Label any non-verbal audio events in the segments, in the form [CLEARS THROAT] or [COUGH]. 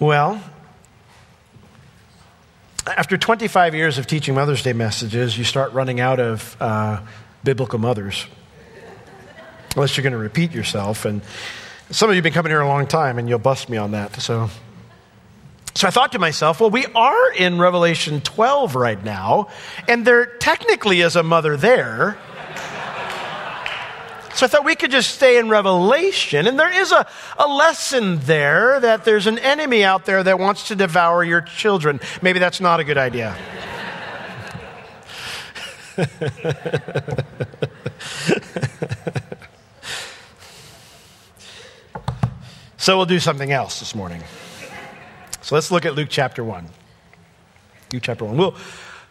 Well, after 25 years of teaching Mother's Day messages, you start running out of uh, biblical mothers. Unless you're going to repeat yourself. And some of you have been coming here a long time, and you'll bust me on that. So, so I thought to myself, well, we are in Revelation 12 right now, and there technically is a mother there. So I thought we could just stay in Revelation. And there is a, a lesson there that there's an enemy out there that wants to devour your children. Maybe that's not a good idea. [LAUGHS] so we'll do something else this morning. So let's look at Luke chapter 1. Luke chapter 1. We'll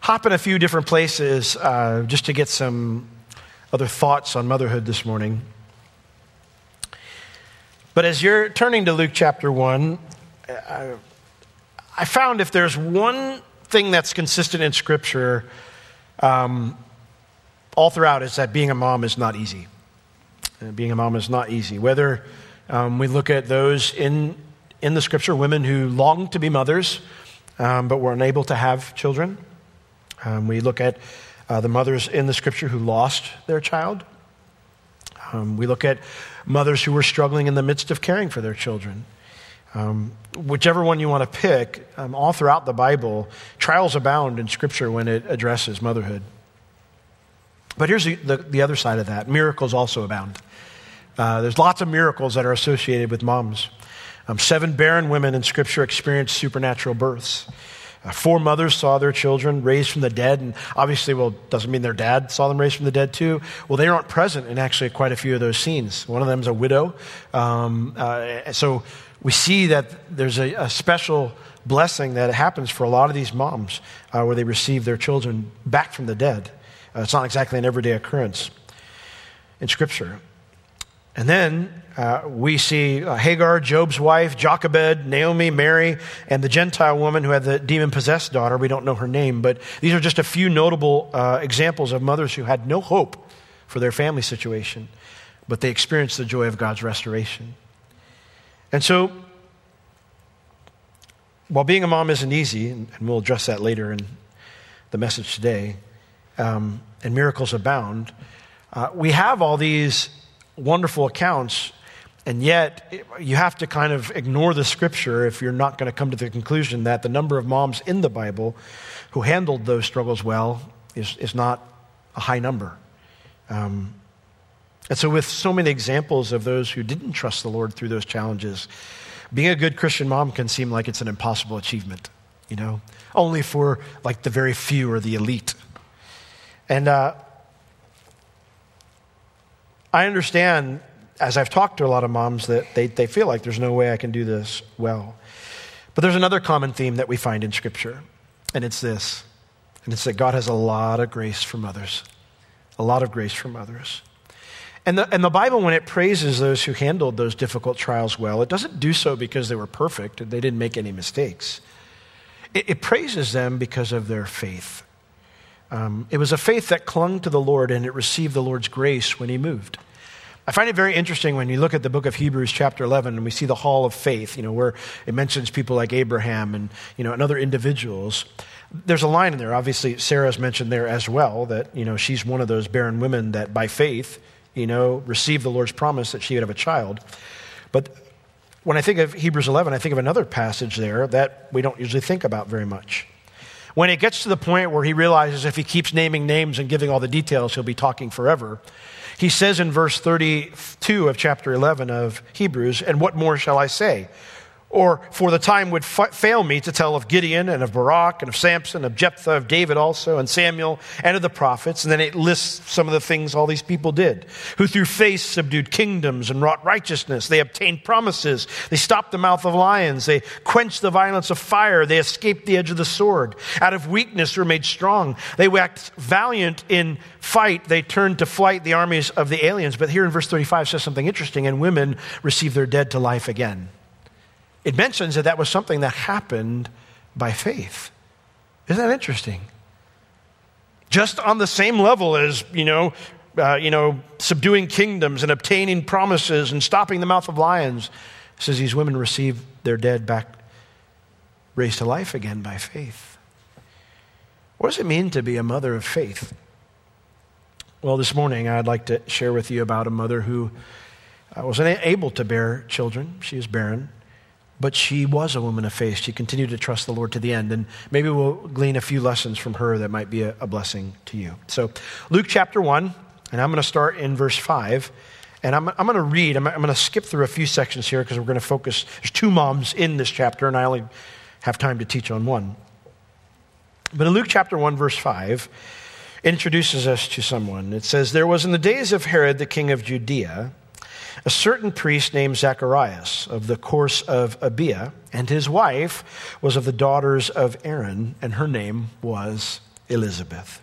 hop in a few different places uh, just to get some other thoughts on motherhood this morning. But as you're turning to Luke chapter 1, I, I found if there's one thing that's consistent in Scripture um, all throughout, is that being a mom is not easy. Uh, being a mom is not easy. Whether um, we look at those in, in the Scripture, women who long to be mothers, um, but were unable to have children. Um, we look at uh, the mothers in the scripture who lost their child. Um, we look at mothers who were struggling in the midst of caring for their children. Um, whichever one you want to pick, um, all throughout the Bible, trials abound in Scripture when it addresses motherhood. But here's the, the, the other side of that miracles also abound. Uh, there's lots of miracles that are associated with moms. Um, seven barren women in Scripture experienced supernatural births. Uh, four mothers saw their children raised from the dead, and obviously, well, doesn't mean their dad saw them raised from the dead too. Well, they aren't present in actually quite a few of those scenes. One of them is a widow. Um, uh, so we see that there's a, a, special blessing that happens for a lot of these moms uh, where they receive their children back from the dead. Uh, it's not exactly an everyday occurrence in Scripture. And then uh, we see uh, Hagar, Job's wife, Jochebed, Naomi, Mary, and the Gentile woman who had the demon possessed daughter. We don't know her name, but these are just a few notable uh, examples of mothers who had no hope for their family situation, but they experienced the joy of God's restoration. And so, while being a mom isn't easy, and we'll address that later in the message today, um, and miracles abound, uh, we have all these wonderful accounts and yet, you have to kind of ignore the scripture if you're not going to come to the conclusion that the number of moms in the Bible who handled those struggles well is, is not a high number. Um, and so, with so many examples of those who didn't trust the Lord through those challenges, being a good Christian mom can seem like it's an impossible achievement, you know, only for like the very few or the elite. And uh, I understand as I've talked to a lot of moms, that they, they feel like there's no way I can do this well. But there's another common theme that we find in Scripture, and it's this. And it's that God has a lot of grace for mothers. A lot of grace for mothers. And the, and the Bible, when it praises those who handled those difficult trials well, it doesn't do so because they were perfect and they didn't make any mistakes. It, it praises them because of their faith. Um, it was a faith that clung to the Lord and it received the Lord's grace when He moved. I find it very interesting when you look at the book of Hebrews, chapter 11, and we see the hall of faith, you know, where it mentions people like Abraham and, you know, and other individuals. There's a line in there, obviously, Sarah's mentioned there as well, that, you know, she's one of those barren women that by faith, you know, received the Lord's promise that she would have a child. But when I think of Hebrews 11, I think of another passage there that we don't usually think about very much. When it gets to the point where he realizes if he keeps naming names and giving all the details, he'll be talking forever. He says in verse 32 of chapter 11 of Hebrews, And what more shall I say? Or, for the time would fail me to tell of Gideon and of Barak and of Samson, of Jephthah, of David also, and Samuel, and of the prophets. And then it lists some of the things all these people did, who through faith subdued kingdoms and wrought righteousness. They obtained promises. They stopped the mouth of lions. They quenched the violence of fire. They escaped the edge of the sword. Out of weakness were made strong. They waxed valiant in fight. They turned to flight the armies of the aliens. But here in verse 35 says something interesting, and women received their dead to life again it mentions that that was something that happened by faith. Isn't that interesting? Just on the same level as, you know, uh, you know, subduing kingdoms and obtaining promises and stopping the mouth of lions, says these women received their dead back raised to life again by faith. What does it mean to be a mother of faith? Well, this morning I'd like to share with you about a mother who uh, was unable to bear children. She was barren, but she was a woman of faith. She continued to trust the Lord to the end. And maybe we'll glean a few lessons from her that might be a, a blessing to you. So, Luke chapter 1, and I'm going to start in verse 5. And I'm, I'm going to read, I'm, I'm going to skip through a few sections here because we're going to focus. There's two moms in this chapter, and I only have time to teach on one. But in Luke chapter 1, verse 5, introduces us to someone. It says, There was in the days of Herod, the king of Judea, a certain priest named Zacharias of the course of Abia, and his wife was of the daughters of Aaron, and her name was Elizabeth.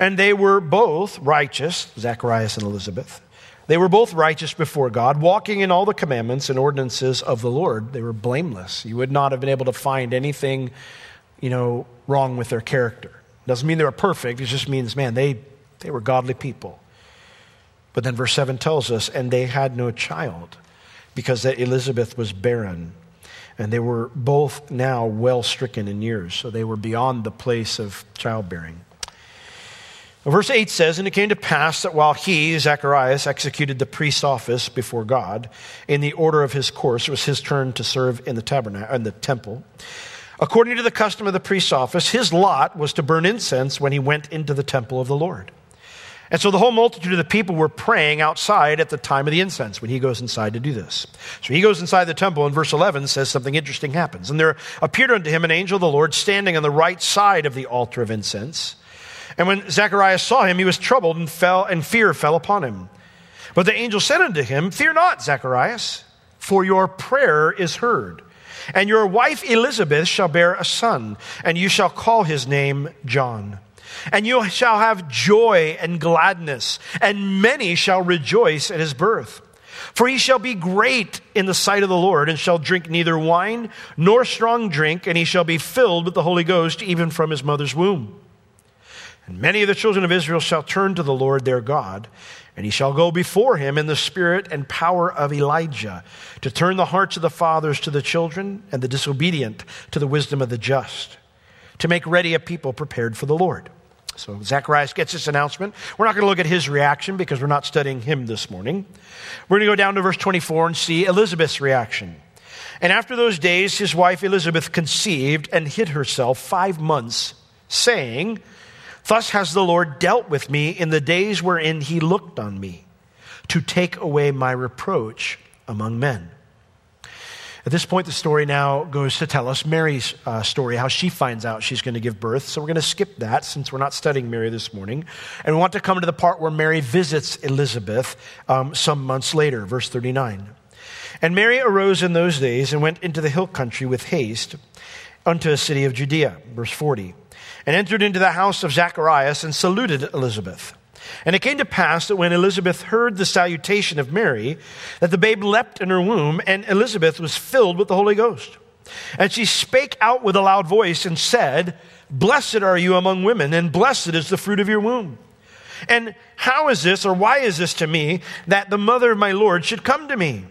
And they were both righteous, Zacharias and Elizabeth. They were both righteous before God, walking in all the commandments and ordinances of the Lord. They were blameless. You would not have been able to find anything, you know, wrong with their character. Doesn't mean they were perfect. It just means, man, they, they were godly people. But then verse 7 tells us, and they had no child because that Elizabeth was barren. And they were both now well stricken in years, so they were beyond the place of childbearing. Verse 8 says, And it came to pass that while he, Zacharias, executed the priest's office before God in the order of his course, it was his turn to serve in the tabernacle in the temple. According to the custom of the priest's office, his lot was to burn incense when he went into the temple of the Lord. And so the whole multitude of the people were praying outside at the time of the incense when he goes inside to do this. So he goes inside the temple, and verse 11 says something interesting happens. And there appeared unto him an angel of the Lord standing on the right side of the altar of incense. And when Zacharias saw him, he was troubled and fell, and fear fell upon him. But the angel said unto him, Fear not, Zacharias, for your prayer is heard. And your wife Elizabeth shall bear a son, and you shall call his name John. And you shall have joy and gladness, and many shall rejoice at his birth. For he shall be great in the sight of the Lord, and shall drink neither wine nor strong drink, and he shall be filled with the Holy Ghost even from his mother's womb. And many of the children of Israel shall turn to the Lord their God, and he shall go before him in the spirit and power of Elijah, to turn the hearts of the fathers to the children, and the disobedient to the wisdom of the just, to make ready a people prepared for the Lord. So Zacharias gets this announcement. We're not going to look at his reaction because we're not studying him this morning. We're going to go down to verse 24 and see Elizabeth's reaction. And after those days, his wife Elizabeth conceived and hid herself five months, saying, Thus has the Lord dealt with me in the days wherein he looked on me to take away my reproach among men. At this point, the story now goes to tell us Mary's uh, story, how she finds out she's going to give birth. So we're going to skip that since we're not studying Mary this morning. And we want to come to the part where Mary visits Elizabeth um, some months later, verse 39. And Mary arose in those days and went into the hill country with haste unto a city of Judea, verse 40 and entered into the house of Zacharias and saluted Elizabeth. And it came to pass that when Elizabeth heard the salutation of Mary, that the babe leapt in her womb, and Elizabeth was filled with the Holy Ghost. And she spake out with a loud voice and said, Blessed are you among women, and blessed is the fruit of your womb. And how is this, or why is this to me, that the mother of my Lord should come to me?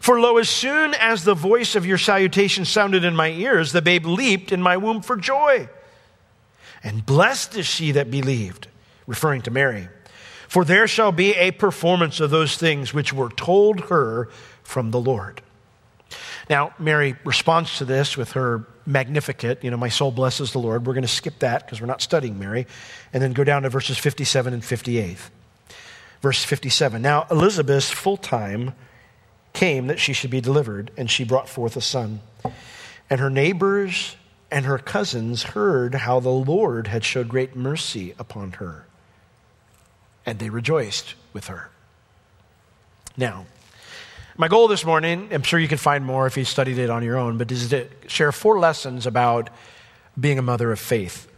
For lo, as soon as the voice of your salutation sounded in my ears, the babe leaped in my womb for joy. And blessed is she that believed, referring to Mary. For there shall be a performance of those things which were told her from the Lord. Now, Mary responds to this with her Magnificat, you know, my soul blesses the Lord. We're going to skip that because we're not studying Mary, and then go down to verses 57 and 58. Verse 57 Now, Elizabeth's full time came that she should be delivered, and she brought forth a son. And her neighbors and her cousins heard how the Lord had showed great mercy upon her, and they rejoiced with her. Now, my goal this morning, I'm sure you can find more if you studied it on your own, but is to share four lessons about being a mother of faith.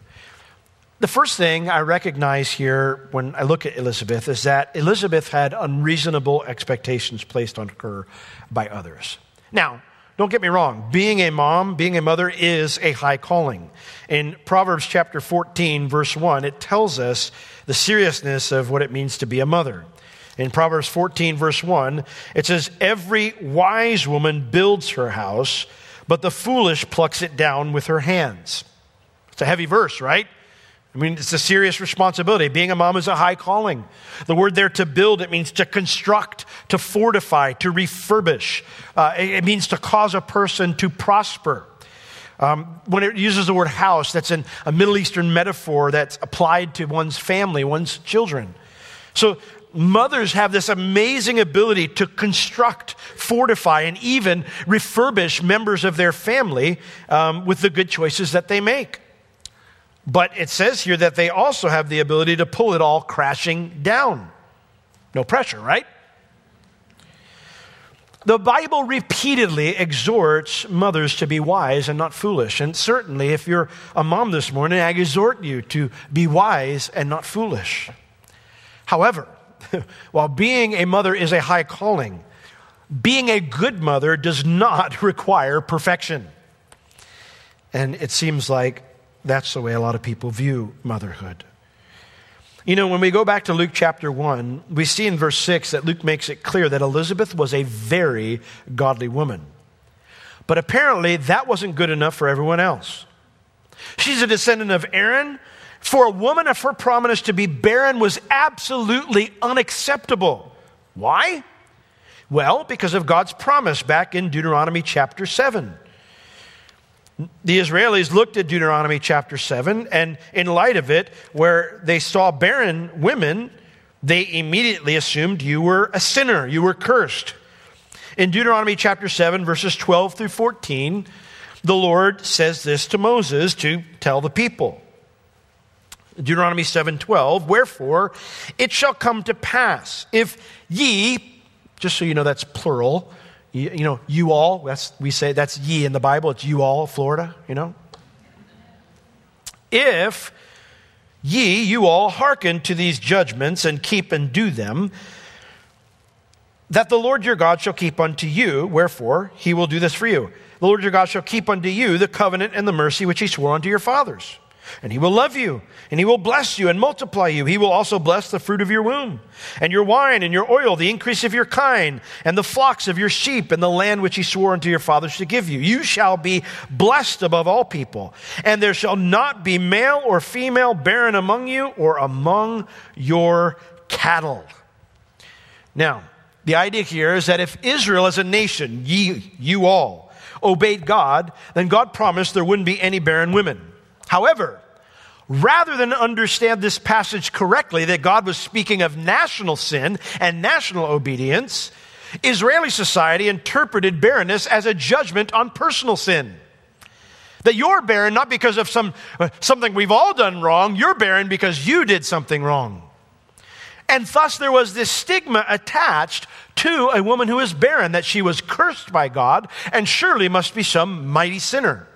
The first thing I recognize here when I look at Elizabeth is that Elizabeth had unreasonable expectations placed on her by others. Now, don't get me wrong. Being a mom, being a mother is a high calling. In Proverbs chapter 14, verse 1, it tells us the seriousness of what it means to be a mother. In Proverbs 14, verse 1, it says, Every wise woman builds her house, but the foolish plucks it down with her hands. It's a heavy verse, right? I mean, it's a serious responsibility. Being a mom is a high calling. The word there to build, it means to construct, to fortify, to refurbish. Uh, it means to cause a person to prosper. Um, when it uses the word house, that's an, a Middle Eastern metaphor that's applied to one's family, one's children. So mothers have this amazing ability to construct, fortify, and even refurbish members of their family um, with the good choices that they make. But it says here that they also have the ability to pull it all crashing down. No pressure, right? The Bible repeatedly exhorts mothers to be wise and not foolish. And certainly, if you're a mom this morning, I exhort you to be wise and not foolish. However, [LAUGHS] while being a mother is a high calling, being a good mother does not [LAUGHS] require perfection. And it seems like that's the way a lot of people view motherhood. You know, when we go back to Luke chapter 1, we see in verse 6 that Luke makes it clear that Elizabeth was a very godly woman. But apparently, that wasn't good enough for everyone else. She's a descendant of Aaron. For a woman of her prominence to be barren was absolutely unacceptable. Why? Well, because of God's promise back in Deuteronomy chapter 7 the Israelis looked at Deuteronomy chapter 7, and in light of it, where they saw barren women, they immediately assumed you were a sinner, you were cursed. In Deuteronomy chapter 7, verses 12 through 14, the Lord says this to Moses to tell the people. Deuteronomy 7:12 Wherefore it shall come to pass if ye just so you know that's plural you, you know, you all, that's, we say that's ye in the Bible, it's you all, Florida, you know. If ye, you all, hearken to these judgments and keep and do them, that the Lord your God shall keep unto you, wherefore he will do this for you. The Lord your God shall keep unto you the covenant and the mercy which he swore unto your fathers. And he will love you, and he will bless you and multiply you. He will also bless the fruit of your womb, and your wine, and your oil, the increase of your kine, and the flocks of your sheep, and the land which he swore unto your fathers to give you. You shall be blessed above all people, and there shall not be male or female barren among you or among your cattle. Now, the idea here is that if Israel as a nation, ye, you all, obeyed God, then God promised there wouldn't be any barren women. However, rather than understand this passage correctly, that God was speaking of national sin and national obedience, Israeli society interpreted barrenness as a judgment on personal sin. That you're barren not because of some, uh, something we've all done wrong, you're barren because you did something wrong. And thus there was this stigma attached to a woman who is barren, that she was cursed by God and surely must be some mighty sinner.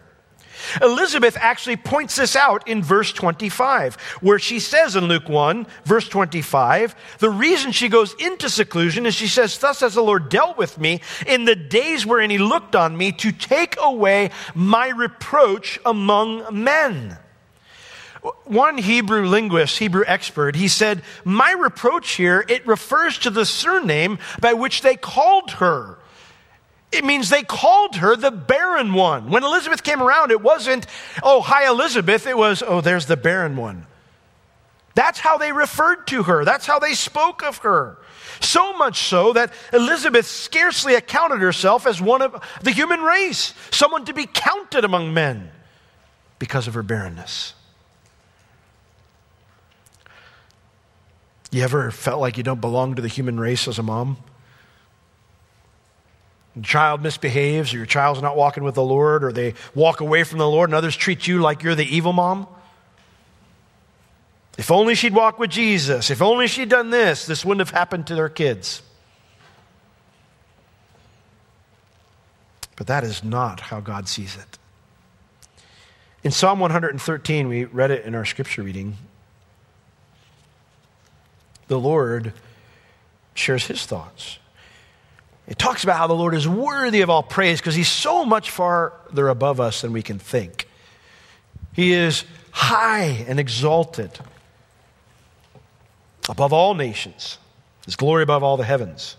Elizabeth actually points this out in verse 25, where she says in Luke 1, verse 25, the reason she goes into seclusion is she says, Thus has the Lord dealt with me in the days wherein he looked on me to take away my reproach among men. One Hebrew linguist, Hebrew expert, he said, My reproach here, it refers to the surname by which they called her. It means they called her the barren one. When Elizabeth came around, it wasn't, oh, hi, Elizabeth. It was, oh, there's the barren one. That's how they referred to her. That's how they spoke of her. So much so that Elizabeth scarcely accounted herself as one of the human race, someone to be counted among men because of her barrenness. You ever felt like you don't belong to the human race as a mom? Child misbehaves or your child's not walking with the Lord or they walk away from the Lord and others treat you like you're the evil mom? If only she'd walked with Jesus, if only she'd done this, this wouldn't have happened to their kids. But that is not how God sees it. In Psalm 113, we read it in our scripture reading. The Lord shares his thoughts. It talks about how the Lord is worthy of all praise because he's so much farther above us than we can think. He is high and exalted above all nations, his glory above all the heavens.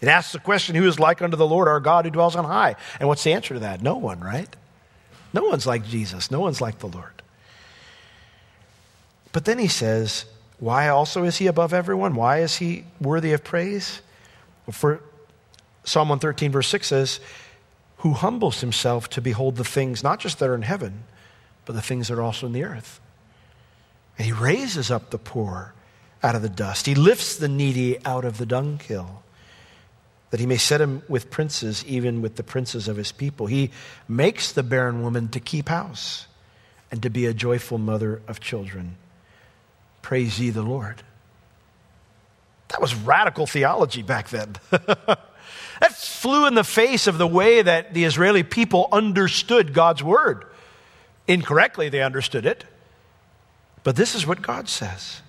It asks the question, Who is like unto the Lord our God who dwells on high? And what's the answer to that? No one, right? No one's like Jesus. No one's like the Lord. But then he says, Why also is he above everyone? Why is he worthy of praise? For Psalm 113, verse 6 says, Who humbles himself to behold the things not just that are in heaven, but the things that are also in the earth. And he raises up the poor out of the dust. He lifts the needy out of the dunghill that he may set him with princes, even with the princes of his people. He makes the barren woman to keep house and to be a joyful mother of children. Praise ye the Lord. That was radical theology back then. [LAUGHS] that flew in the face of the way that the Israeli people understood God's word. Incorrectly, they understood it. But this is what God says.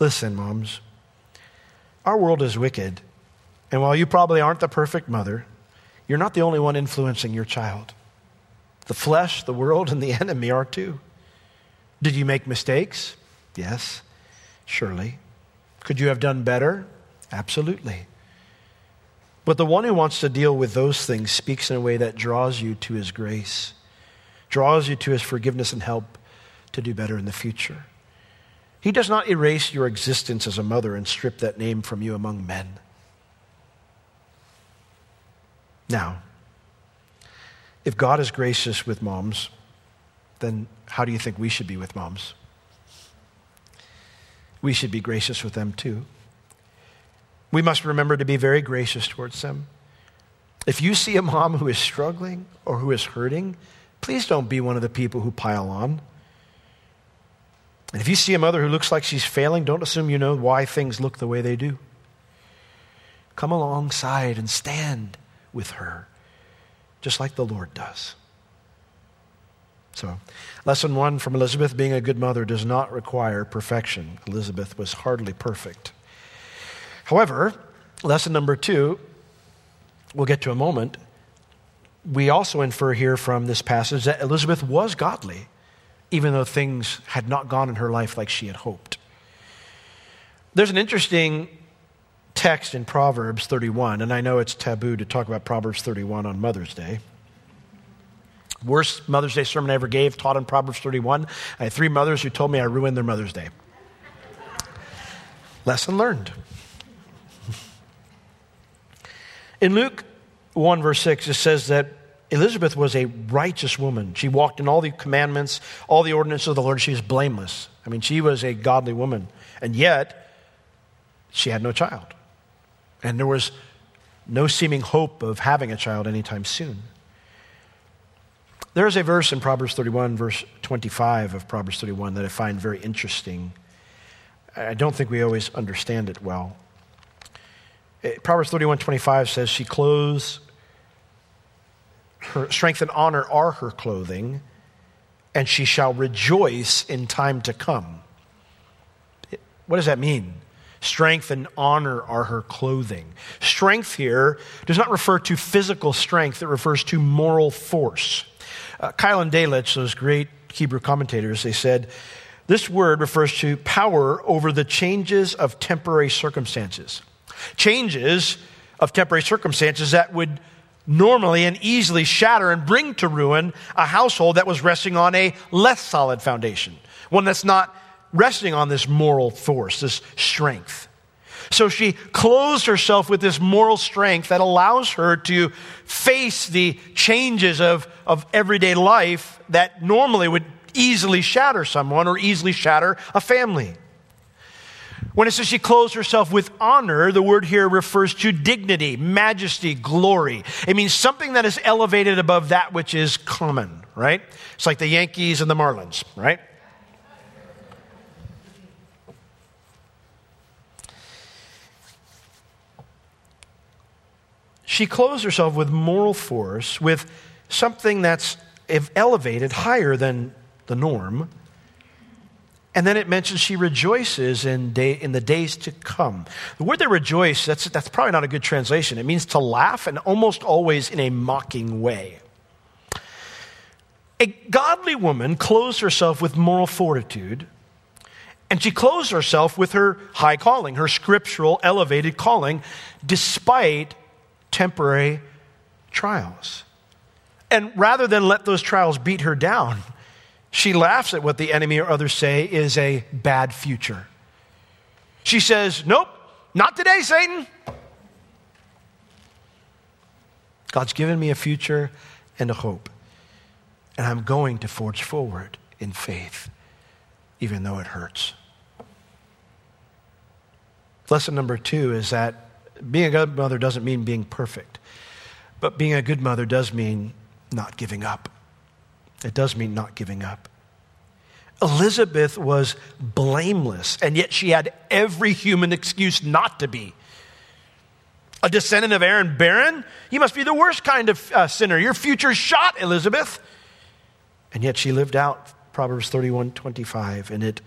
Listen, moms, our world is wicked and while you probably aren't the perfect mother, you're not the only one influencing your child. The flesh, the world, and the [LAUGHS] enemy are too. Did you make mistakes? Yes, surely. Could you have done better? Absolutely. But the one who wants to deal with those things speaks in a way that draws you to his grace, draws you to his forgiveness and help to do better in the future. He does not erase your existence as a mother and strip that name from you among men. Now, if God is gracious with moms, then how do you think we should be with moms? We should be gracious with them too. We must remember to be very gracious towards them. If you see a mom who is struggling or who is hurting, please don't be one of the people who pile on. And if you see a mother who looks like she's failing, don't assume you know why things look the way they do. Come alongside and stand with her, just like the Lord does. So, lesson one from Elizabeth being a good mother does not require perfection. Elizabeth was hardly perfect. However, lesson number two, we'll get to a moment. We also infer here from this passage that Elizabeth was godly, even though things had not gone in her life like she had hoped. There's an interesting text in Proverbs 31, and I know it's taboo to talk about Proverbs 31 on Mother's Day. Worst Mother's Day sermon I ever gave, taught on Proverbs 31. I had three mothers who told me I ruined their Mother's Day. Lesson learned. In Luke 1, verse 6, it says that Elizabeth was a righteous woman. She walked in all the commandments, all the ordinances of the Lord. She was blameless. I mean, she was a godly woman. And yet, she had no child. And there was no seeming hope of having a child anytime soon. There is a verse in Proverbs 31, verse 25 of Proverbs 31, that I find very interesting. I don't think we always understand it well. Proverbs 31, 25 says, She clothes, her strength and honor are her clothing, and she shall rejoice in time to come. What does that mean? Strength and honor are her clothing. Strength here does not refer to physical strength, it refers to moral force. Uh, Keil and Delitzsch, those great Hebrew commentators, they said this word refers to power over the changes of temporary circumstances. Changes of temporary circumstances that would normally and easily shatter and bring to ruin a household that was resting on a less solid foundation, one that's not resting on this moral force, this strength. So she clothes herself with this moral strength that allows her to face the changes of, of everyday life that normally would easily shatter someone or easily shatter a family. When it says she clothes herself with honor, the word here refers to dignity, majesty, glory. It means something that is elevated above that which is common, right? It's like the Yankees and the Marlins, right? she clothes herself with moral force, with something that's elevated higher than the norm. And then it mentions she rejoices in, day, in the days to come. The word they rejoice, that's, that's probably not a good translation. It means to laugh and almost always in a mocking way. A godly woman clothes herself with moral fortitude And she clothes herself with her high calling, her scriptural elevated calling, despite temporary trials. And rather than let those trials beat her down, she laughs at what the enemy or others say is a bad future. She says, Nope, not today, Satan. God's given me a future and a hope. And I'm going to forge forward in faith, even though it hurts. Lesson number two is that being a good mother doesn't mean being perfect, but being a good mother does mean not giving up. It does mean not giving up. Elizabeth was blameless, and yet she had every human excuse not to be. A descendant of Aaron barren? You must be the worst kind of uh, sinner. Your future's shot, Elizabeth. And yet she lived out Proverbs 31 25, and it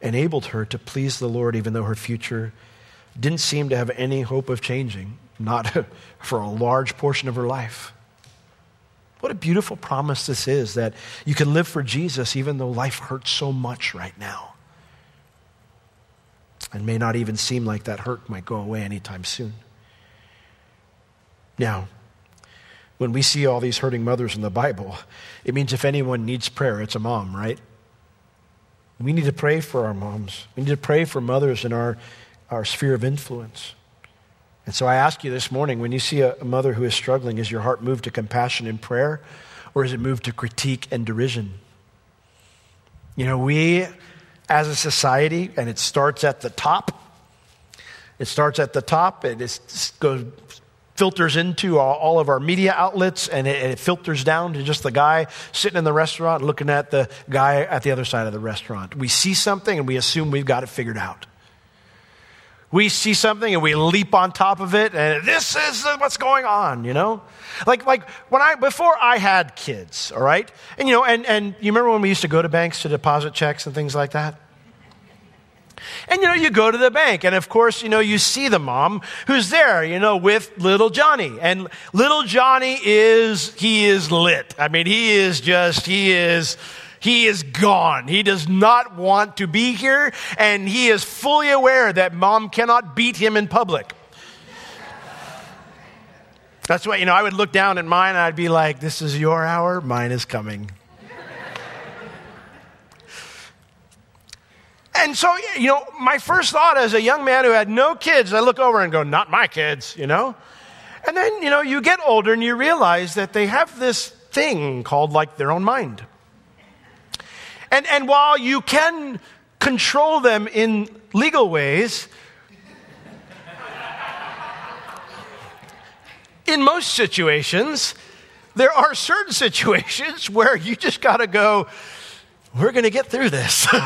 enabled her to please the Lord, even though her future didn't seem to have any hope of changing, not [LAUGHS] for a large portion of her life. What a beautiful promise this is that you can live for Jesus even though life hurts so much right now. And may not even seem like that hurt might go away anytime soon. Now, when we see all these hurting mothers in the Bible, it means if anyone needs prayer, it's a mom, right? We need to pray for our moms. We need to pray for mothers in our, our sphere of influence. And so I ask you this morning when you see a, mother who is struggling, is your heart moved to compassion and prayer, or is it moved to critique and derision? You know, we as a society, and it starts at the top, it starts at the top, it goes filters into all of our media outlets and it, it, filters down to just the guy sitting in the restaurant looking at the guy at the other side of the restaurant. We see something and we assume we've got it figured out. We see something and we leap on top of it and this is what's going on, you know? Like, like when I, before I had kids, all right? And, you know, and, and you remember when we used to go to banks to deposit checks and things like that? And you know, you go to the bank, and of course, you know, you see the mom who's there, you know, with little Johnny. And little Johnny is, he is lit. I mean, he is just, he is, he is gone. He does not want to be here, and he is fully aware that mom cannot beat him in public. That's why, you know, I would look down at mine and I'd be like, this is your hour, mine is coming. And so, you know, my first thought as a young man who had no kids, I look over and go, not my kids, you know? And then, you know, you get older and you realize that they have this thing called like their own mind. And, and while you can control them in legal ways, in most situations, there are certain situations [LAUGHS] where you just got to go, we're going to get through this. [LAUGHS]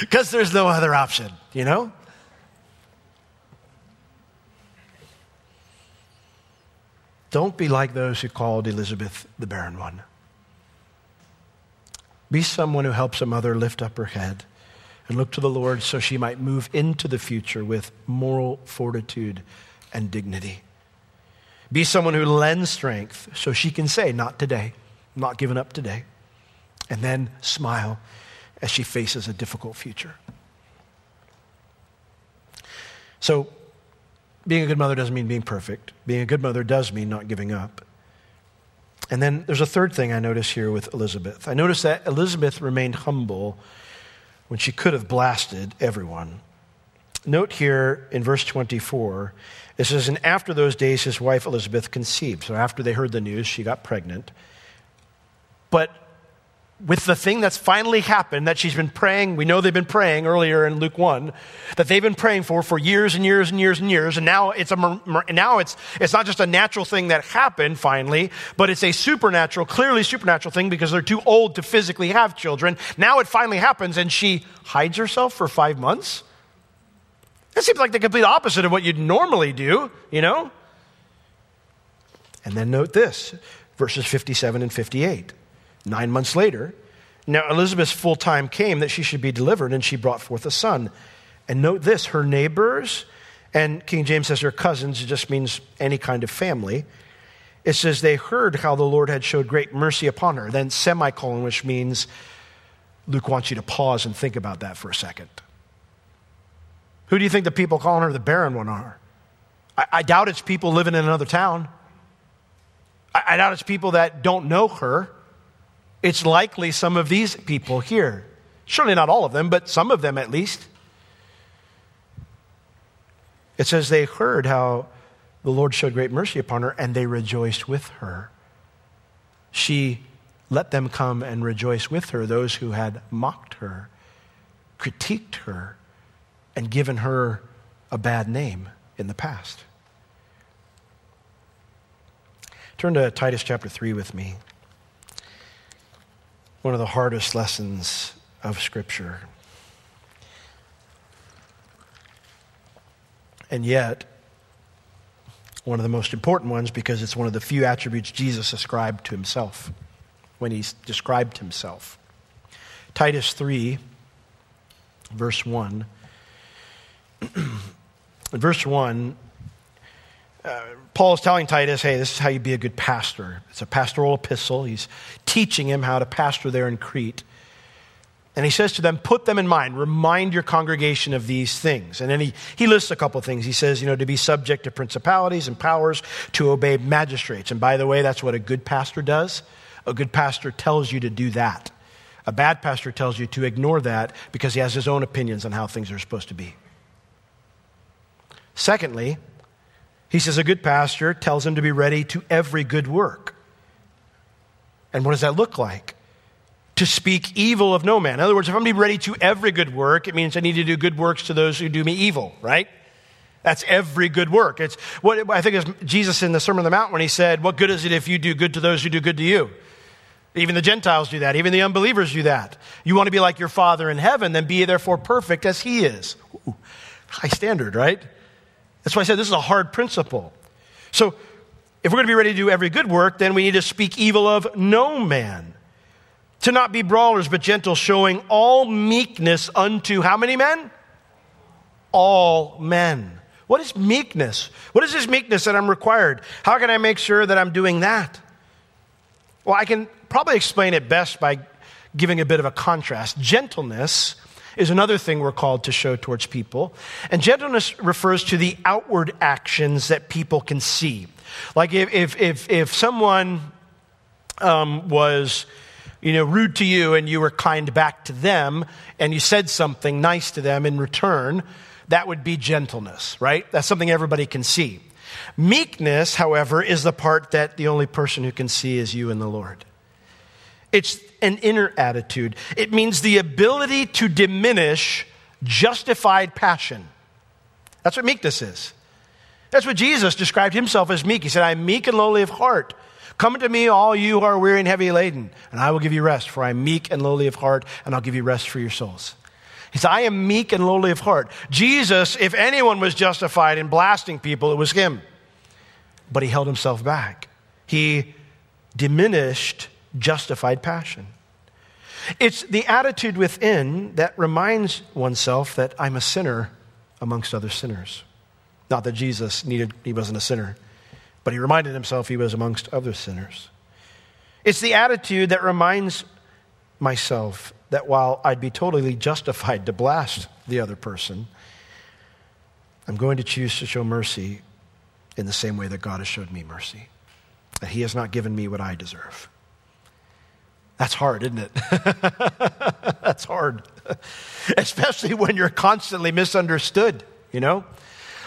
Because there's no other option, you know? Don't be like those who called Elizabeth the barren one. Be someone who helps a mother lift up her head and look to the Lord so she might move into the future with moral fortitude and dignity. Be someone who lends strength so she can say, Not today. I'm not giving up today. And then smile as she faces a difficult future. So, being a good mother doesn't mean being perfect. Being a good mother does mean not giving up. And then there's a third thing I notice here with Elizabeth. I notice that Elizabeth remained humble when she could have blasted everyone. Note here in verse 24, it says, And after those days, his wife Elizabeth conceived. So after they heard the news, she got pregnant. But with the thing that's finally happened that she's been praying, we know they've been praying earlier in Luke 1, that they've been praying for for years and years and years and years, and now it's, a, now it's, it's not just a natural thing that happened finally, but it's a supernatural, clearly supernatural thing because they're too old to physically have children. Now it finally happens, and she hides herself for five months. That seems like the complete opposite of what you'd normally do, you know? And then note this verses 57 and 58. Nine months later, now Elizabeth's full time came that she should be delivered, and she brought forth a son. And note this her neighbors, and King James says her cousins, it just means any kind of family. It says they heard how the Lord had showed great mercy upon her. Then semicolon, which means Luke wants you to pause and think about that for a second. Who do you think the people calling her the barren one are? I, I doubt it's people living in another town. I, I doubt it's people that don't know her. It's likely some of these people here. Surely not all of them, but some of them at least. It says they heard how the Lord showed great mercy upon her and they rejoiced with her. She let them come and rejoice with her, those who had mocked her, critiqued her, and given her a bad name in the past. Turn to Titus chapter 3 with me. One of the hardest lessons of Scripture. And yet, one of the most important ones because it's one of the few attributes Jesus ascribed to himself when he described himself. Titus 3, verse 1. [CLEARS THROAT] verse 1, uh, Paul is telling Titus, hey, this is how you be a good pastor. It's a pastoral epistle. He's teaching him how to pastor there in Crete. And he says to them, put them in mind, remind your congregation of these things. And then he, he lists a couple things. He says, you know, to be subject to principalities and powers, to obey magistrates. And by the way, that's what a good pastor does. A good pastor tells you to do that. A bad pastor tells you to ignore that because he has his own opinions on how things are supposed to be. Secondly, he says a good pastor tells him to be ready to every good work. And what does that look like? to speak evil of no man. In other words, if I'm to be ready to every good work, it means I need to do good works to those who do me evil, right? That's every good work. It's what I think is Jesus in the Sermon on the Mount when he said, What good is it if you do good to those who do good to you? Even the Gentiles do that. Even the unbelievers do that. You want to be like your Father in heaven, then be therefore perfect as he is. Ooh, high standard, right? That's why I said this is a hard principle. So, if we're going to be ready to do every good work, then we need to speak evil of no man. To not be brawlers, but gentle, showing all meekness unto how many men? All men. What is meekness? What is this meekness that I'm required? How can I make sure that I'm doing that? Well, I can probably explain it best by giving a bit of a contrast. Gentleness is another thing we're called to show towards people. And gentleness refers to the outward actions that people can see. Like if, if, if, if someone um, was you know, rude to you and you were kind back to them and you said something nice to them in return, that would be gentleness, right? That's something everybody can see. Meekness, however, is the part that the only person who can see is you and the Lord. It's an inner attitude. It means the ability to diminish justified passion. That's what meekness is. That's what Jesus described himself as meek. He said, I'm meek and lowly of heart. Come to me, all you who are weary and heavy laden, and I will give you rest, for I am meek and lowly of heart, and I'll give you rest for your souls. He said, I am meek and lowly of heart. Jesus, if anyone was justified in blasting people, it was him. But he held himself back. He diminished justified passion. It's the attitude within that reminds oneself that I'm a sinner amongst other sinners. Not that Jesus needed, he wasn't a sinner but he reminded himself he was amongst other sinners. It's the attitude that reminds myself that while I'd be totally justified to blast the other person, I'm going to choose to show mercy in the same way that God has showed me mercy. That he has not given me what I deserve. That's hard, isn't it? [LAUGHS] That's hard. [LAUGHS] Especially when you're constantly misunderstood, you know?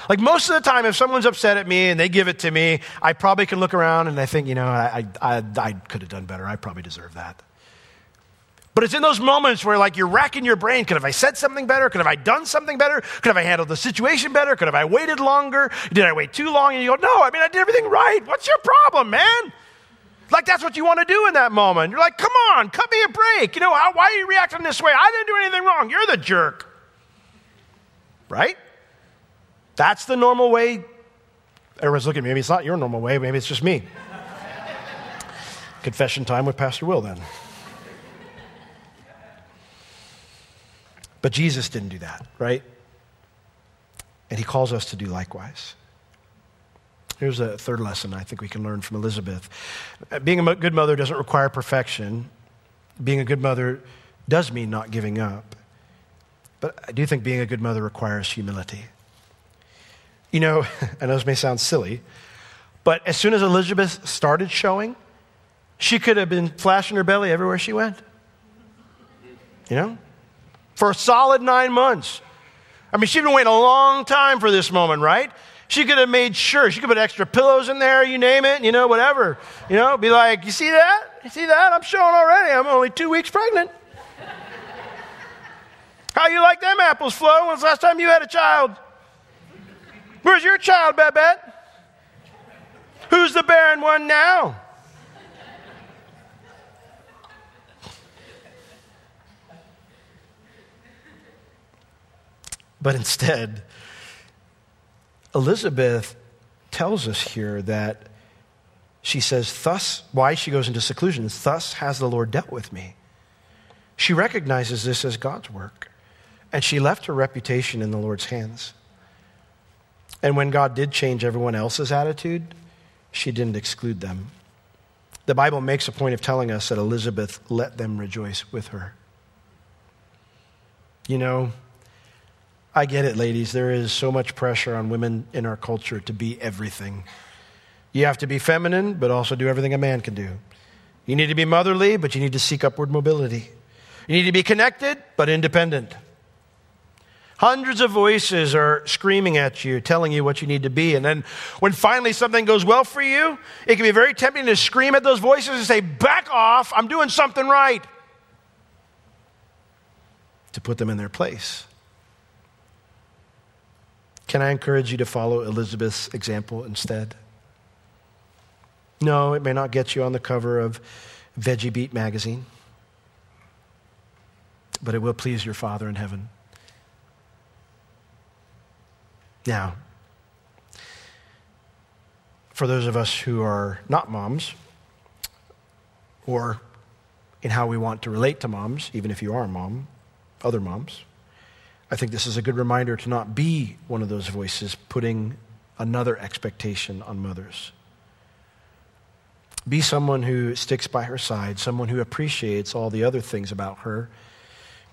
Like most of the time, if someone's upset at me and they give it to me, I probably can look around and I think, you know, I, I, I could have done better. I probably deserve that. But it's in those moments where, like, you're racking your brain. Could have I said something better? Could have I done something better? Could have I handled the situation better? Could have I waited longer? Did I wait too long? And you go, no, I mean, I did everything right. What's your problem, man? Like, that's what you want to do in that moment. You're like, come on, cut me a break. You know, how, why are you reacting this way? I didn't do anything wrong. You're the jerk. Right? That's the normal way. Everyone's looking at me. Maybe it's not your normal way. Maybe it's just me. [LAUGHS] Confession time with Pastor Will then. But Jesus didn't do that, right? And he calls us to do likewise. Here's a third lesson I think we can learn from Elizabeth. Being a good mother doesn't require perfection. Being a good mother does mean not giving up. But I do think being a good mother requires humility. You know, I know this may sound silly, but as soon as Elizabeth started showing, she could have been flashing her belly everywhere she went. You know? For a solid nine months. I mean, she'd been waiting a long time for this moment, right? She could have made sure. She could put extra pillows in there, you name it, you know, whatever. You know, be like, you see that? You see that? I'm showing already. I'm only two weeks pregnant. [LAUGHS] How you like them apples, Flo? When's the last time you had a child? Where's your child, Babette? Who's the barren one now? But instead, Elizabeth tells us here that she says, Thus, why she goes into seclusion, thus has the Lord dealt with me. She recognizes this as God's work, and she left her reputation in the Lord's hands. And when God did change everyone else's attitude, she didn't exclude them. The Bible makes a point of telling us that Elizabeth let them rejoice with her. You know, I get it, ladies. There is so much pressure on women in our culture to be everything. You have to be feminine, but also do everything a man can do. You need to be motherly, but you need to seek upward mobility. You need to be connected, but independent. Hundreds of voices are screaming at you, telling you what you need to be. And then when finally something goes well for you, it can be very tempting to scream at those voices and say, Back off, I'm doing something right. To put them in their place. Can I encourage you to follow Elizabeth's example instead? No, it may not get you on the cover of Veggie Beat magazine, but it will please your Father in heaven. Now, for those of us who are not moms, or in how we want to relate to moms, even if you are a mom, other moms, I think this is a good reminder to not be one of those voices putting another expectation on mothers. Be someone who sticks by her side, someone who appreciates all the other things about her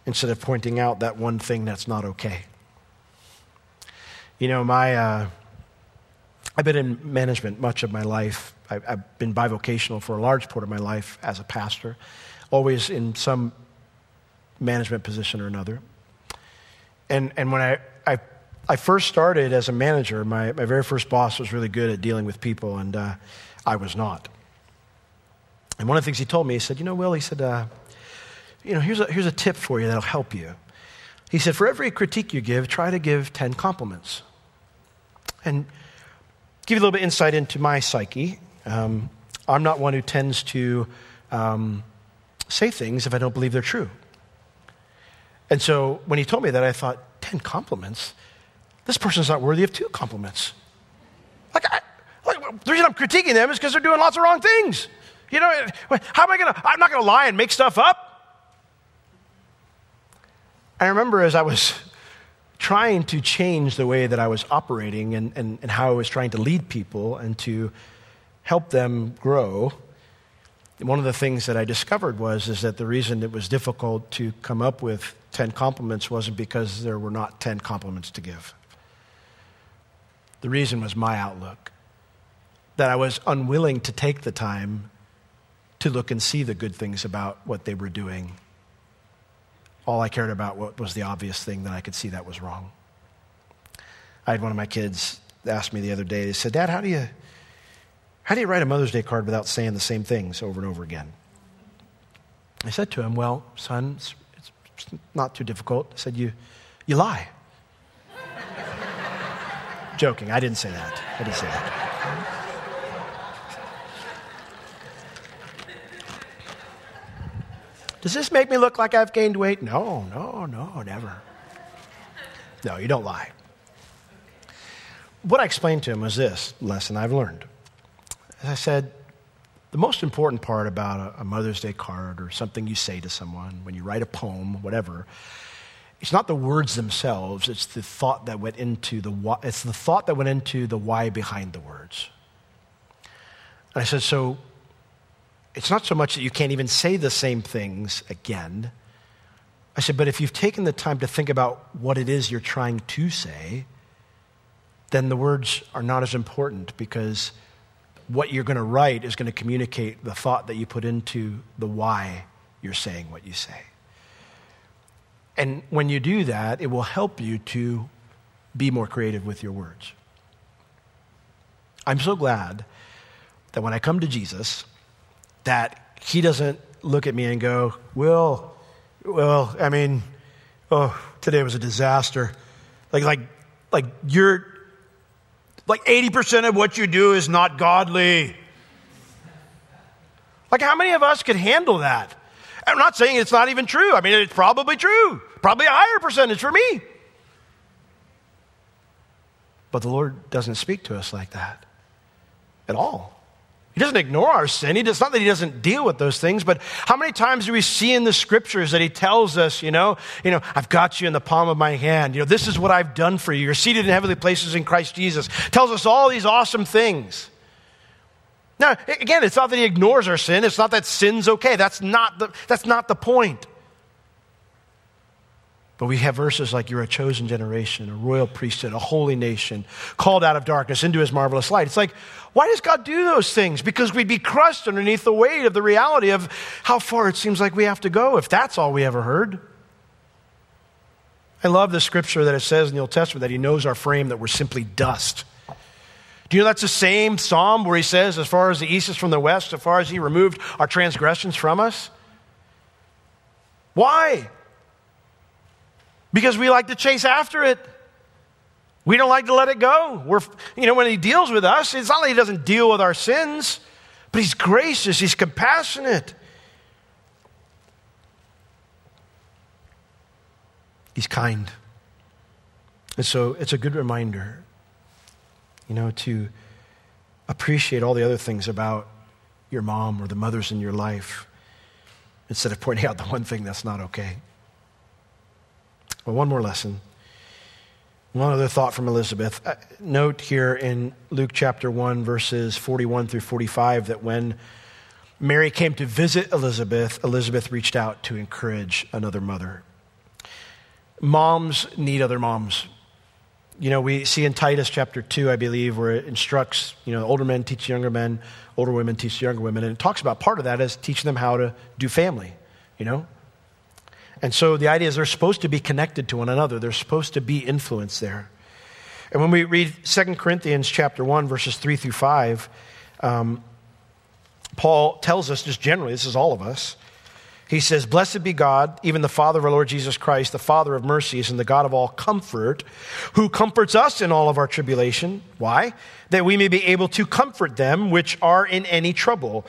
instead of pointing out that one thing that's not okay. You know, my, uh, I've been in management much of my life. I, I've been bivocational for a large part of my life as a pastor, always in some management position or another. And, and when I, I, I first started as a manager, my, my very first boss was really good at dealing with people, and uh, I was not. And one of the things he told me, he said, You know, Will, he said, uh, you know, here's a, here's a tip for you that'll help you. He said, For every critique you give, try to give 10 compliments. And give you a little bit insight into my psyche. Um, I'm not one who tends to um, say things if I don't believe they're true. And so when he told me that, I thought, 10 compliments? This person's not worthy of two compliments. Like, I, like the reason I'm critiquing them is because they're doing lots of wrong things. You know, how am I going to, I'm not going to lie and make stuff up. I remember as I was trying to change the way that I was operating and, and, and how I was trying to lead people and to help them grow, one of the things that I discovered was is that the reason it was difficult to come up with 10 compliments wasn't because there were not 10 compliments to give. The reason was my outlook. That I was unwilling to take the time to look and see the good things about what they were doing. All I cared about was the obvious thing that I could see that was wrong. I had one of my kids ask me the other day, they said, Dad, how do you how do you write a Mother's Day card without saying the same things over and over again? I said to him, Well, son, it's, it's not too difficult. I said, You, you lie. [LAUGHS] Joking, I didn't say that. I didn't say that. Does this make me look like I've gained weight? No, no, no, never. No, you don't lie. What I explained to him was this lesson I've learned as I said, the most important part about a, Mother's Day card or something you say to someone, when you write a poem, whatever, it's not the words themselves, it's the thought that went into the why, it's the thought that went into the why behind the words. And I said, so it's not so much that you can't even say the same things again. I said, but if you've taken the time to think about what it is you're trying to say, then the words are not as important because what you're going to write is going to communicate the thought that you put into the why you're saying what you say. And when you do that, it will help you to be more creative with your words. I'm so glad that when I come to Jesus, that he doesn't look at me and go, "Well, well, I mean, oh, today was a disaster. Like, like, like you're, like 80% of what you do is not godly. Like, how many of us could handle that? I'm not saying it's not even true. I mean, it's probably true. Probably a higher percentage for me. But the Lord doesn't speak to us like that at all. He doesn't ignore our sin. It's not that he doesn't deal with those things, but how many times do we see in the scriptures that he tells us, you know, you know, I've got you in the palm of my hand. You know, this is what I've done for you. You're seated in heavenly places in Christ Jesus. Tells us all these awesome things. Now, again, it's not that he ignores our sin. It's not that sin's okay. That's not the, that's not the point. But we have verses like, You're a chosen generation, a royal priesthood, a holy nation, called out of darkness into his marvelous light. It's like, why does God do those things? Because we'd be crushed underneath the weight of the reality of how far it seems like we have to go, if that's all we ever heard. I love the scripture that it says in the Old Testament that he knows our frame, that we're simply dust. Do you know that's the same psalm where he says, as far as the east is from the west, as far as he removed our transgressions from us? Why? Because we like to chase after it. We don't like to let it go. We're, you know, when he deals with us, it's not like he doesn't deal with our sins, but he's gracious, he's compassionate. He's kind. And so it's a good reminder, you know, to appreciate all the other things about your mom or the mothers in your life instead of pointing out the one thing that's not okay. Well, one more lesson. One other thought from Elizabeth. Uh, note here in Luke chapter 1, verses 41 through 45, that when Mary came to visit Elizabeth, Elizabeth reached out to encourage another mother. Moms need other moms. You know, we see in Titus chapter 2, I believe, where it instructs, you know, older men teach younger men, older women teach younger women. And it talks about part of that is teaching them how to do family, you know, and so the idea is they're supposed to be connected to one another. There's supposed to be influence there. And when we read 2 Corinthians chapter 1, verses 3 through 5, um, Paul tells us just generally, this is all of us. He says, Blessed be God, even the Father of our Lord Jesus Christ, the Father of mercies and the God of all comfort, who comforts us in all of our tribulation. Why? That we may be able to comfort them which are in any trouble,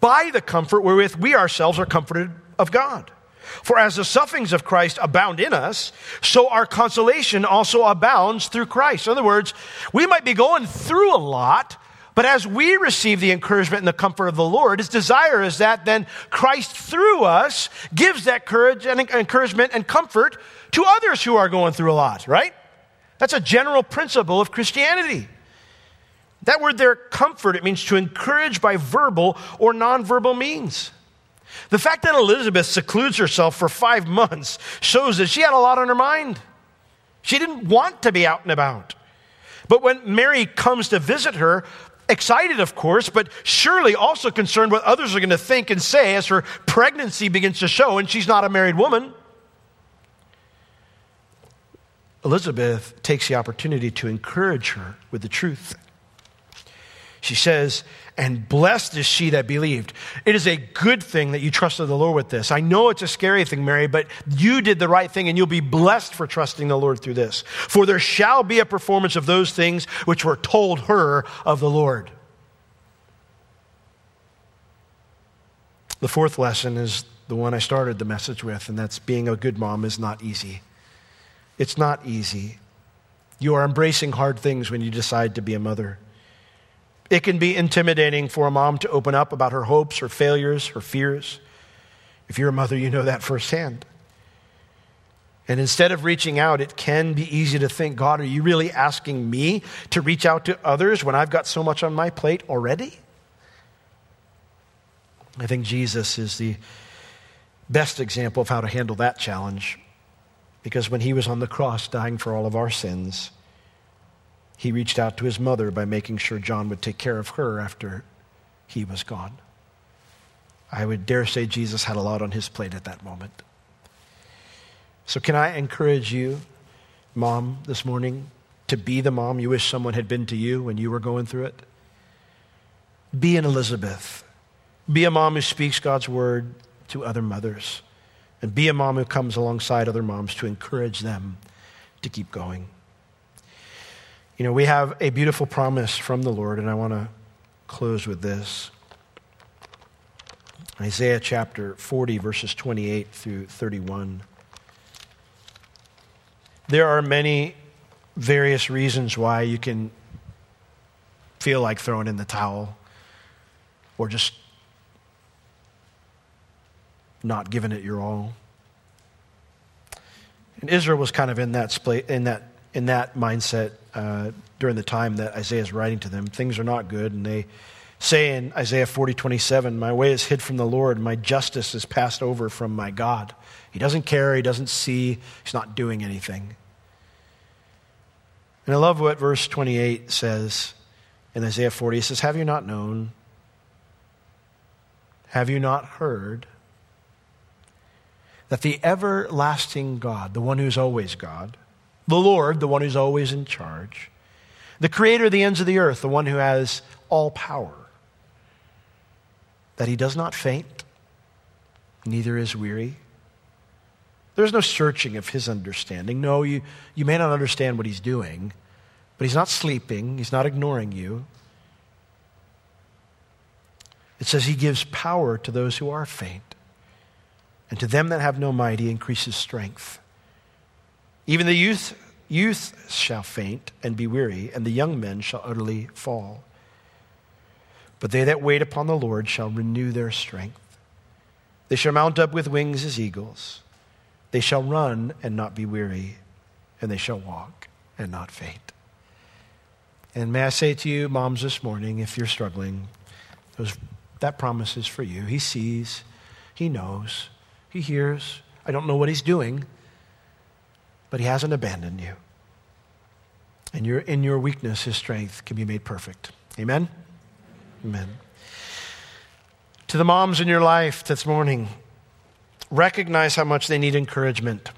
by the comfort wherewith we ourselves are comforted of God. For as the sufferings of Christ abound in us, so our consolation also abounds through Christ. In other words, we might be going through a lot, but as we receive the encouragement and the comfort of the Lord, his desire is that then Christ through us gives that courage and encouragement and comfort to others who are going through a lot, right? That's a general principle of Christianity. That word there, comfort, it means to encourage by verbal or nonverbal means. The fact that Elizabeth secludes herself for five months shows that she had a lot on her mind. She didn't want to be out and about. But when Mary comes to visit her, excited, of course, but surely also concerned what others are going to think and say as her pregnancy begins to show, and she's not a married woman. Elizabeth takes the opportunity to encourage her with the truth. She says, and blessed is she that believed. It is a good thing that you trusted the Lord with this. I know it's a scary thing, Mary, but you did the right thing and you'll be blessed for trusting the Lord through this. For there shall be a performance of those things which were told her of the Lord. The fourth lesson is the one I started the message with, and that's being a good mom is not easy. It's not easy. You are embracing hard things when you decide to be a mother. It can be intimidating for a mom to open up about her hopes, her failures, her fears. If you're a mother, you know that firsthand. And instead of reaching out, it can be easy to think, God, are you really asking me to reach out to others when I've got so much on my plate already? I think Jesus is the best example of how to handle that challenge because when he was on the cross dying for all of our sins, he reached out to his mother by making sure John would take care of her after he was gone. I would dare say Jesus had a lot on his plate at that moment. So, can I encourage you, mom, this morning, to be the mom you wish someone had been to you when you were going through it? Be an Elizabeth. Be a mom who speaks God's word to other mothers. And be a mom who comes alongside other moms to encourage them to keep going. You know, we have a beautiful promise from the Lord, and I want to close with this. Isaiah chapter 40, verses 28 through 31. There are many various reasons why you can feel like throwing in the towel or just not giving it your all. And Israel was kind of in that, in that, in that mindset uh, during the time that Isaiah is writing to them. Things are not good, and they say in Isaiah 40, 27, My way is hid from the Lord, my justice is passed over from my God. He doesn't care, he doesn't see, he's not doing anything. And I love what verse 28 says in Isaiah 40. It says, Have you not known? Have you not heard? that the everlasting God, the one who's always God, the Lord, the one who's always in charge, the creator of the ends of the earth, the one who has all power, that he does not faint, neither is weary. There's no searching of his understanding. No, you, you may not understand what he's doing, but he's not sleeping, he's not ignoring you. It says he gives power to those who are faint. And to them that have no might, he increases strength. Even the youth, youth shall faint and be weary, and the young men shall utterly fall. But they that wait upon the Lord shall renew their strength. They shall mount up with wings as eagles. They shall run and not be weary, and they shall walk and not faint. And may I say to you, moms, this morning, if you're struggling, those, that promise is for you. He sees, He knows. He hears. I don't know what he's doing, but he hasn't abandoned you. And your, in your weakness, his strength can be made perfect. Amen? Amen. To the moms in your life this morning, recognize how much they need encouragement.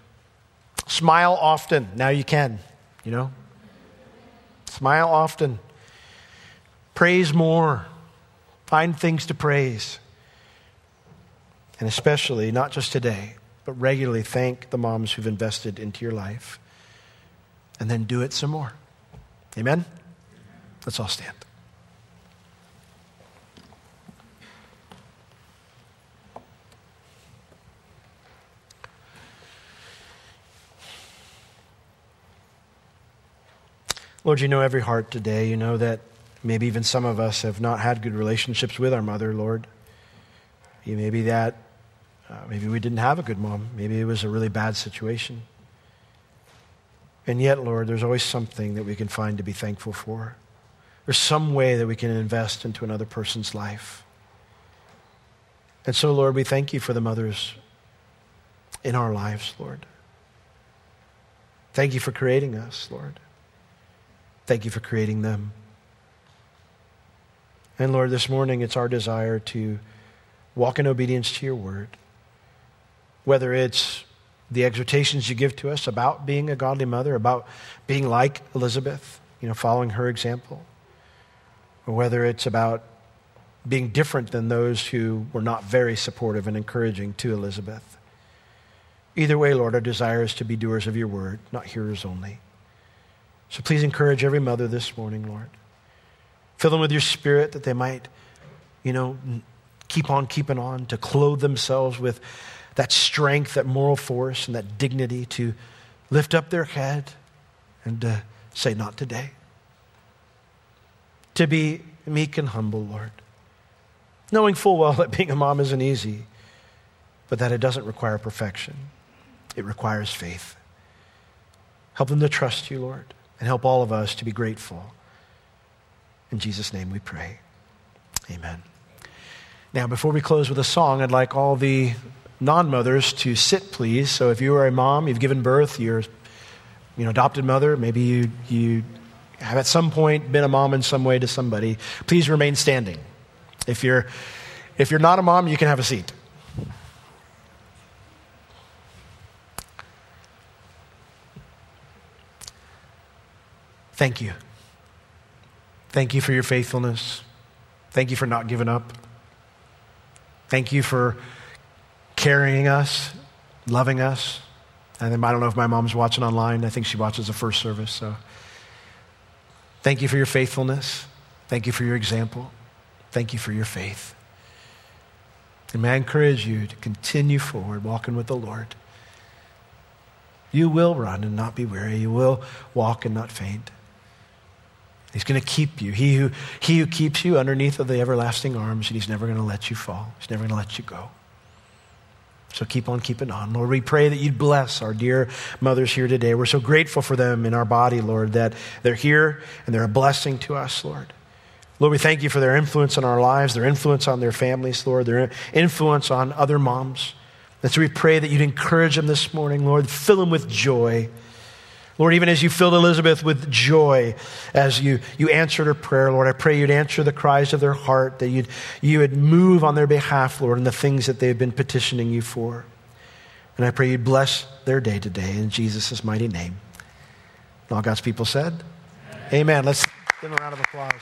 Smile often. Now you can, you know? Smile often. Praise more. Find things to praise. And especially, not just today, but regularly thank the moms who've invested into your life. And then do it some more. Amen? Let's all stand. Lord, you know every heart today. You know that maybe even some of us have not had good relationships with our mother, Lord. Maybe that uh, maybe we didn't have a good mom. Maybe it was a really bad situation. And yet, Lord, there's always something that we can find to be thankful for. There's some way that we can invest into another person's life. And so, Lord, we thank you for the mothers in our lives, Lord. Thank you for creating us, Lord. Thank you for creating them. And Lord, this morning it's our desire to walk in obedience to your word whether it's the exhortations you give to us about being a godly mother, about being like Elizabeth, you know, following her example, or whether it's about being different than those who were not very supportive and encouraging to Elizabeth. Either way, Lord, our desire is to be doers of your word, not hearers only. So please encourage every mother this morning, Lord. Fill them with your spirit that they might, you know, keep on keeping on, to clothe themselves with that strength, that moral force, and that dignity to lift up their head and to say, Not today. To be meek and humble, Lord. Knowing full well that being a mom isn't easy, but that it doesn't require perfection, it requires faith. Help them to trust you, Lord, and help all of us to be grateful. In Jesus' name we pray. Amen. Now, before we close with a song, I'd like all the non mothers to sit, please. So if you are a mom, you've given birth, you're you know, adopted mother, maybe you, you have at some point been a mom in some way to somebody, please remain standing. If you're, if you're not a mom, you can have a seat. Thank you. Thank you for your faithfulness. Thank you for not giving up. Thank you for carrying us, loving us. And I don't know if my mom's watching online. I think she watches the first service. So thank you for your faithfulness. Thank you for your example. Thank you for your faith. And may I encourage you to continue forward, walking with the Lord. You will run and not be weary. You will walk and not faint. He's going to keep you. He who, he who keeps you underneath of the everlasting arms, and he's never going to let you fall. He's never going to let you go. So keep on keeping on. Lord, we pray that you'd bless our dear mothers here today. We're so grateful for them in our body, Lord, that they're here and they're a blessing to us, Lord. Lord, we thank you for their influence in our lives, their influence on their families, Lord, their influence on other moms. And so we pray that you'd encourage them this morning, Lord. Fill them with joy. Lord, even as you filled Elizabeth with joy as you, you answered her prayer, Lord, I pray you'd answer the cries of their heart, that you'd, you would move on their behalf, Lord, in the things that they've been petitioning you for. And I pray you'd bless their day today in Jesus' mighty name. And all God's people said, Amen. Amen. Let's give them a round of applause.